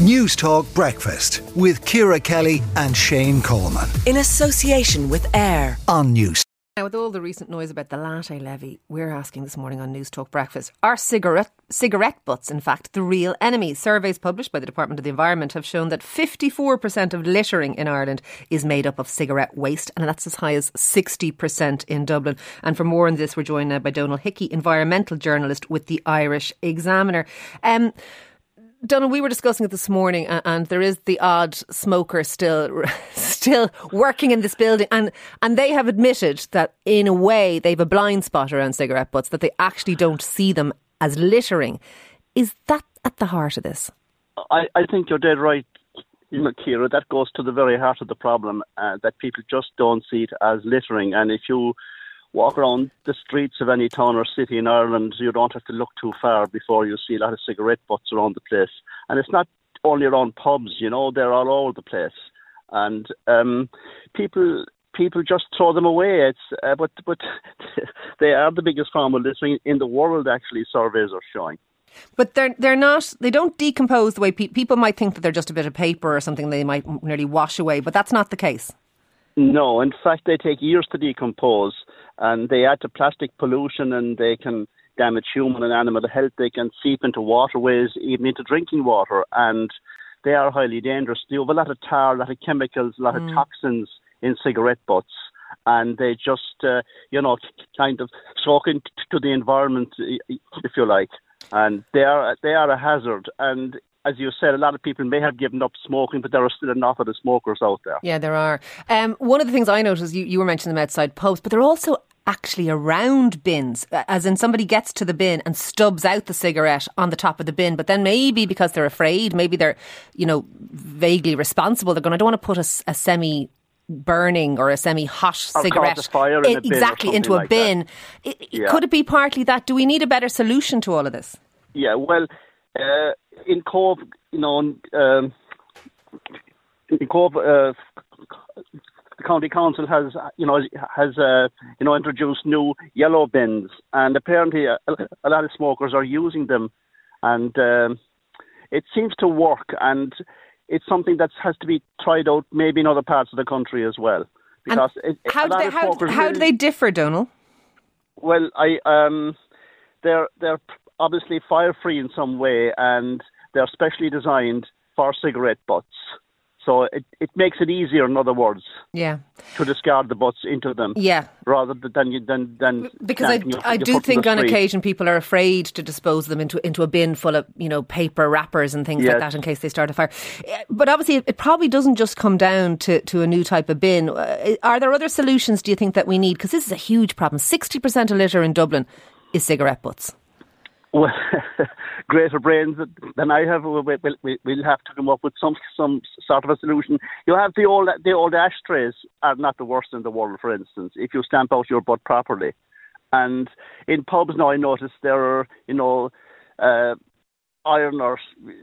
Newstalk Breakfast with Ciara Kelly and Shane Coleman. In association with AIR on News. Now, with all the recent noise about the latte levy, we're asking this morning on Newstalk Breakfast are cigarette, cigarette butts, in fact, the real enemy? Surveys published by the Department of the Environment have shown that 54% of littering in Ireland is made up of cigarette waste, and that's as high as 60% in Dublin. And for more on this, we're joined now by Donal Hickey, environmental journalist with the Irish Examiner. Um, Donal, we were discussing it this morning, and there is the odd smoker still, still working in this building, and and they have admitted that in a way they've a blind spot around cigarette butts that they actually don't see them as littering. Is that at the heart of this? I, I think you're dead right, Ciara. That goes to the very heart of the problem uh, that people just don't see it as littering, and if you walk around the streets of any town or city in Ireland, you don't have to look too far before you see a lot of cigarette butts around the place. And it's not only around pubs, you know, they're all over the place. And um, people people just throw them away. It's uh, but but they are the biggest form of littering in the world. Actually, surveys are showing. But they're they're not. They don't decompose the way pe- people might think that they're just a bit of paper or something they might nearly wash away. But that's not the case. No, in fact, they take years to decompose, and they add to plastic pollution, and they can damage human and animal health. They can seep into waterways, even into drinking water, and they are highly dangerous. They have a lot of tar, a lot of chemicals, a lot mm. of toxins in cigarette butts, and they just, uh, you know, kind of soak into the environment, if you like. And they are they are a hazard, and as you said, a lot of people may have given up smoking, but there are still enough of the smokers out there. Yeah, there are. Um, one of the things I noticed, you, you were mentioning them outside pubs, but they're also actually around bins, as in somebody gets to the bin and stubs out the cigarette on the top of the bin, but then maybe because they're afraid, maybe they're, you know, vaguely responsible, they're going, I don't want to put a, a semi burning or a semi-hot cigarette in, exactly into a like bin. It, yeah. Could it be partly that? Do we need a better solution to all of this? Yeah, well, uh, in Cobh, you know, um, in Cobh, uh, the county council has, you know, has, uh, you know, introduced new yellow bins, and apparently a, a lot of smokers are using them, and um, it seems to work, and it's something that has to be tried out, maybe in other parts of the country as well. Because it, how do they how, how do they differ, Donal? Well, I um, they're they're obviously fire free in some way, and they're specially designed for cigarette butts. So it, it makes it easier, in other words, yeah, to discard the butts into them, yeah, rather than you than than because I, I do think on occasion people are afraid to dispose them into into a bin full of you know paper wrappers and things yes. like that in case they start a fire. But obviously, it probably doesn't just come down to to a new type of bin. Uh, are there other solutions? Do you think that we need? Because this is a huge problem. Sixty percent of litter in Dublin is cigarette butts well, greater brains than I have. We'll, we'll, we'll, have to come up with some some sort of a solution. You have the old the old ashtrays are not the worst in the world, for instance. If you stamp out your butt properly, and in pubs now, I notice there are you know. Uh, iron or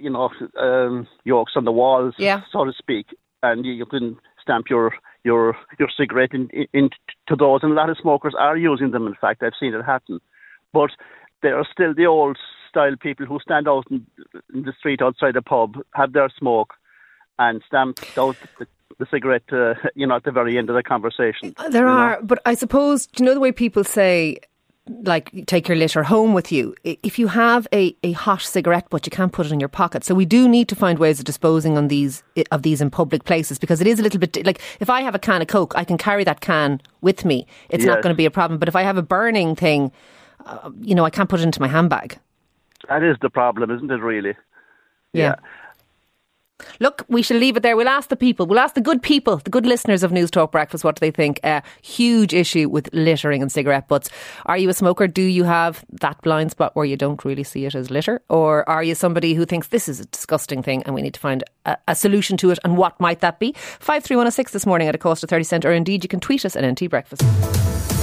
you know um, yolks on the walls, yeah. so to speak, and you, you can stamp your your your cigarette in, in, into those. And a lot of smokers are using them. In fact, I've seen it happen. But there are still the old style people who stand out in, in the street outside a pub, have their smoke, and stamp out the, the cigarette, uh, you know, at the very end of the conversation. There are, know? but I suppose, do you know the way people say, like, take your litter home with you? If you have a, a hot cigarette but you can't put it in your pocket. So we do need to find ways of disposing on these of these in public places because it is a little bit like if I have a can of Coke, I can carry that can with me. It's yes. not going to be a problem. But if I have a burning thing, uh, you know, I can't put it into my handbag. That is the problem, isn't it, really? yeah. yeah. Look, we shall leave it there. We'll ask the people, we'll ask the good people, the good listeners of Newstalk Breakfast, what do they think? A uh, huge issue with littering and cigarette butts. Are you a smoker? Do you have that blind spot where you don't really see it as litter? Or are you somebody who thinks this is a disgusting thing and we need to find a, a solution to it? And what might that be? 53106 this morning at a cost of 30 cent, or indeed you can tweet us at NT Breakfast.